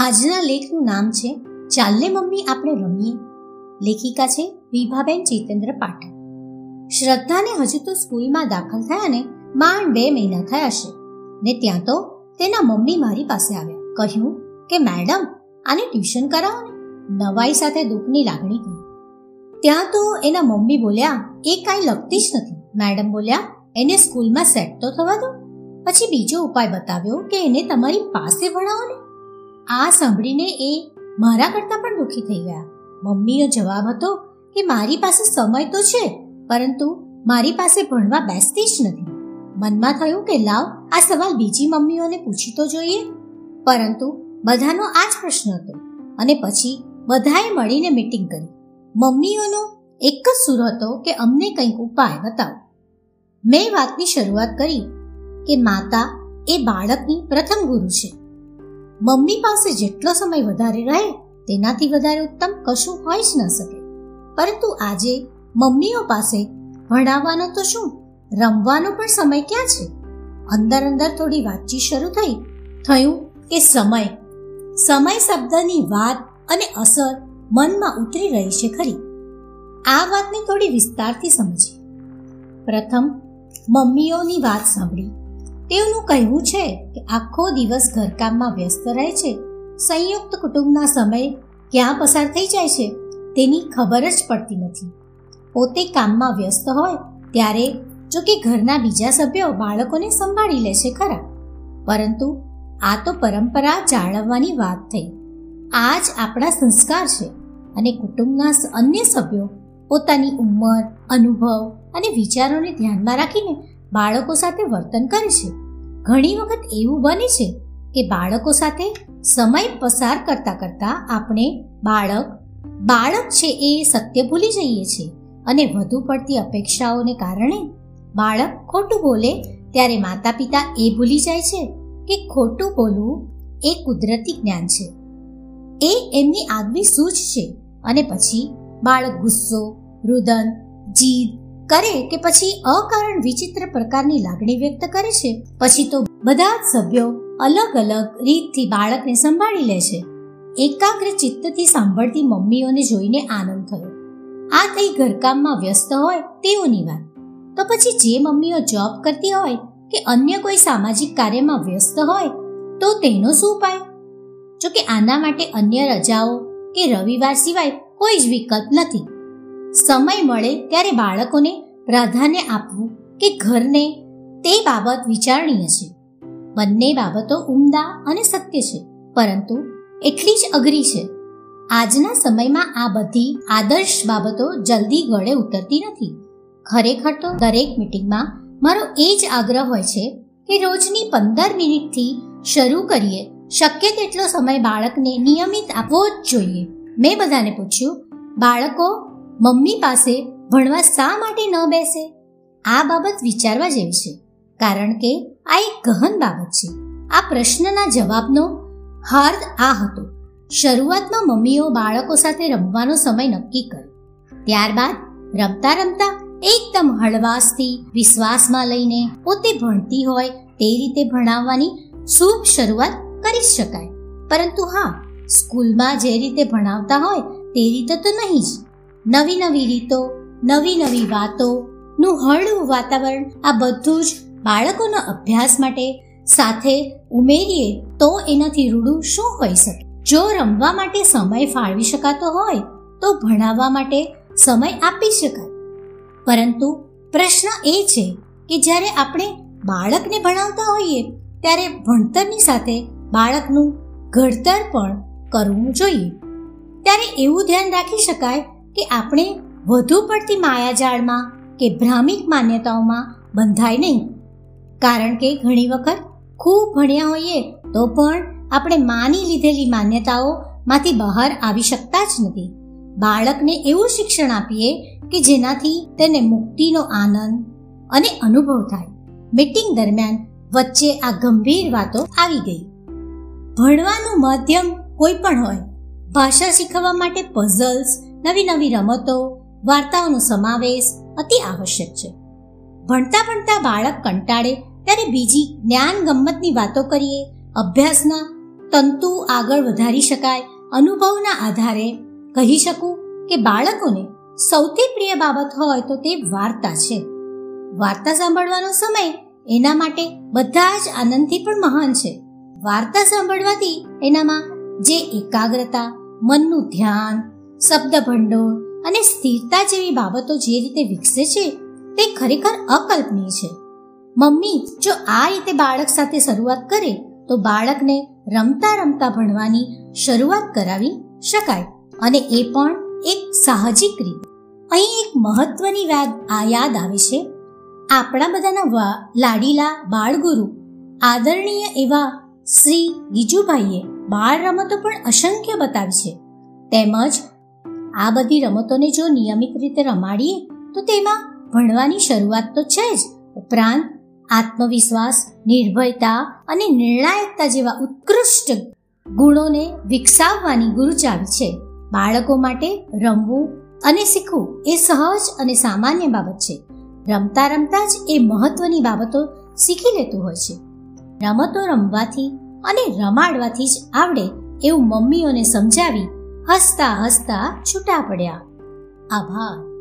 આજના લેખનું નામ છે, ચાલને મમ્મી આપણે રમીએ. લેખિકા છે વિભાબેન ચેતેન્દ્ર પાઠક. શ્રદ્ધાને હજુ તો સ્કૂલમાં દાખલ થયા ને માંડ બે મહિના થયા છે. ને ત્યાં તો તેના મમ્મી મારી પાસે આવ્યા, કહ્યું કે, મેડમ, આને ટ્યુશન કરાવો ને. નવાઈ સાથે દુઃખની લાગણી થઈ. ત્યાં તો એના મમ્મી બોલ્યા, એ કાંઈ લગતી જ નથી. મેડમ બોલ્યા, એને સ્કૂલમાં સેટ તો થવા દો. પછી બીજો ઉપાય બતાવ્યો કે એને તમારી પાસે ભણાવો ને. આ સાંભળીને એ મારા કરતાં પણ દુઃખી થઈ ગયા. મમ્મીનો જવાબ હતો કે મારી પાસે સમય તો છે, પરંતુ મારી પાસે ભણવા બેસતી જ નથી. મનમાં થયું કે લાવ, આ સવાલ બીજી મમ્મીઓને પૂછી તો જોઈએ. પરંતુ બધાનો આ જ પ્રશ્ન હતો. અને પછી બધાએ મળીને મીટિંગ કરી. મમ્મીઓનો એક જ સુર હતો કે અમને કંઈક ઉપાય બતાવો. મેં વાતની શરૂઆત કરી કે માતા એ બાળકની પ્રથમ ગુરુ છે. મમ્મી પાસે જેટલો સમય વધારે રહે, તેનાથી વધારે ઉત્તમ કશું હોઈ જ ન શકે. પરંતુ આજે મમ્મીઓ પાસે ભણાવવાનો તો શું? રમવાનો પણ સમય ક્યાં છે? અંદર અંદર થોડી વાતચીત શરૂ થઈ. થયું કે સમય. સમય શબ્દની વાત અને અસર મનમાં ઉતરી રહી છે ખરી. આ વાતને થોડી વિસ્તારથી સમજી પ્રથમ, મમ્મીઓની વાત સાંભળી. તેઓનું કહેવું છે કે આખો દિવસ ઘરકામમાં વ્યસ્ત રહે છે. સંયુક્ત કુટુંબના સમય ક્યાં પસાર થઈ જાય છે તેની ખબર જ પડતી નથી. પોતે કામમાં વ્યસ્ત હોય ત્યારે જો કે ઘરના બીજા સભ્યો બાળકોને સંભાળી લે છે ખરા. પરંતુ આ તો પરંપરા જાળવવાની વાત થઈ. આ જ આપણા સંસ્કાર છે અને કુટુંબના અન્ય સભ્યો પોતાની ઉંમર, અનુભવ અને વિચારોને ધ્યાનમાં રાખીને બાળકો સાથે વર્તન કરે છે. ઘણી વખત એવું બને છે કે બાળકો સાથે સમય પસાર કરતા કરતા આપણે બાળક બાળક છે એ સત્ય ભૂલી જઈએ છીએ અને વધુ પડતી અપેક્ષાઓને કારણે બાળક ખોટું બોલે ત્યારે માતા પિતા એ ભૂલી જાય છે કે ખોટું બોલવું એ કુદરતી જ્ઞાન છે. એ એમની આગવી સૂઝ છે અને પછી બાળક ગુસ્સો, રુદન, જીદ કરે કે પછી અકારણ વિચિત્ર પ્રકારની લાગણી વ્યક્ત કરે છે? પછી તો બધા જ સભ્યો અલગ અલગ રીતથી બાળકને સંભાળી લે છે. એકાગ્ર ચિત્તથી સાંભળતી મમ્મીઓને જોઈને આનંદ થયો. આ થઈ ઘરકામમાં વ્યસ્ત હોય તેઓની વાત. તો પછી જે મમ્મીઓ જોબ કરતી હોય કે અન્ય કોઈ સામાજિક કાર્યમાં વ્યસ્ત હોય, તો તેનો શું ઉપાય? જો કે આના માટે અન્ય રજાઓ કે રવિવાર સિવાય કોઈ જ વિકલ્પ નથી. સમય મળે ત્યારે બાળકોને પ્રાધાન્ય આપવું કે ઘરને તે બાબત વિચારણીય છે. બંને બાબતો ઉમદા અને સત્ય છે, પરંતુ એટલી જ અઘરી છે. આજના સમયમાં આ બધી આદર્શ બાબતો જલ્દી ગળે ઉતરતી નથી. ખરેખર તો દરેક મિટિંગમાં મારો એ જ આગ્રહ હોય છે કે રોજની પંદર મિનિટથી શરૂ કરીએ. શક્ય તેટલો સમય બાળકને નિયમિત આપવો જ જોઈએ. મેં બધાને પૂછ્યું, બાળકો મમ્મી પાસે ભણવા શા માટે ન બેસે? આ બાબત વિચારવા જેવી છે. કારણ કે આ એક ગહન બાબત છે. આ પ્રશ્નના જવાબનો હાર્દ આ હતો. શરૂઆતમાં મમ્મીઓ બાળકો સાથે રમવાનો સમય નક્કી કર્યો. ત્યારબાદ રમતા રમતા એકદમ હળવાશથી વિશ્વાસમાં લઈને પોતે ભણતી હોય તે રીતે ભણાવવાની શુભ શરૂઆત કરી શકાય. પરંતુ હા, સ્કૂલમાં જે રીતે ભણાવતા હોય તે રીતે તો નહીં જ. નવી નવી રીતો, નવી નવી વાતોનું હળવું વાતાવરણ આ બધું જ બાળકોના અભ્યાસ માટે સાથે ઉમેરીએ તો એનાથી રૂડું શું હોઈ શકે? જો રમવા માટે સમય ફાળવી શકાતો હોય, તો ભણાવવા માટે સમય આપી શકાય. પરંતુ પ્રશ્ન એ છે કે જ્યારે આપણે બાળકને ભણાવતા હોઈએ, ત્યારે ભણતરની સાથે બાળકનું ઘડતર પણ કરવું જોઈએ. ત્યારે એવું ધ્યાન રાખી શકાય કે આપણે વધુ પડતી માયાજાળમાં કે ભ્રામિક માન્યતાઓમાં બંધાય નહીં. કારણ કે ઘણી વખત ખૂબ ભણ્યા હોઈએ તો પણ આપણે માની લીધેલી માન્યતાઓમાંથી બહાર આવી શકતા જ નથી. બાળકને એવું શિક્ષણ આપીએ કે જેનાથી તેને મુક્તિનો આનંદ અને અનુભવ થાય. મીટિંગ દરમિયાન વચ્ચે આ ગંભીર વાતો આવી ગઈ. ભણવાનું માધ્યમ કોઈ પણ હોય, ભાષા શીખવવા માટે પઝલ્સ નવી નવી રમતો, વાર્તાઓનો સમાવેશ અતિ આવશ્યક છે. ભણતા ભણતા બાળક કંટાળે ત્યારે બીજી જ્ઞાન ગમ્મતની વાતો કરીએ, અભ્યાસના તંતુ આગળ વધારી શકાય, અનુભવના આધારે કહી શકું કે બાળકોને સૌથી પ્રિય બાબત હોય તો તે વાર્તા છે. વાર્તા સાંભળવાનો સમય એના માટે બધા જ આનંદથી પણ મહાન છે. વાર્તા સાંભળવાથી એનામાં જે એકાગ્રતા, મનનું ધ્યાન શબ્દ ભંડોળ અને સ્થિરતા જેવી બાબતો જે રીતે વિકસે છે, તે ખરેખર અકલ્પનીય છે. મમ્મી, જો આ રીતે બાળક સાથે શરૂઆત કરે, તો બાળકને રમતા રમતા ભણવાની શરૂઆત કરાવી શકાય અને એ પણ એક સાહજિક રીત. અહીં એક મહત્વની વાત આ યાદ આવે છે. આપણા બધાના લાડીલા બાળગુરુ, આદરણીય એવા શ્રી ગીજુભાઈએ બાળ રમતો પણ અસંખ્ય બતાવી છે. તેમજ આ બધી રમતોને જો નિયમિત રીતે રમાડીએ, તો તેમાં ભણવાની શરૂઆત તો છે જ. ઉપરાંત આત્મવિશ્વાસ, નિર્ભયતા અને નિર્ણાયકતા જેવા ઉત્કૃષ્ટ ગુણોને વિકસાવવાની ગુરુચાવી છે. બાળકો માટે રમવું અને શીખવું એ સહજ અને સામાન્ય બાબત છે. રમતા રમતા જ એ મહત્વની બાબતો શીખી લેતું હોય છે. રમતો રમવાથી અને રમાડવાથી જ આવડે એવું મમ્મીઓને સમજાવી હસતા હસતા છૂટા પડ્યા. આભાર.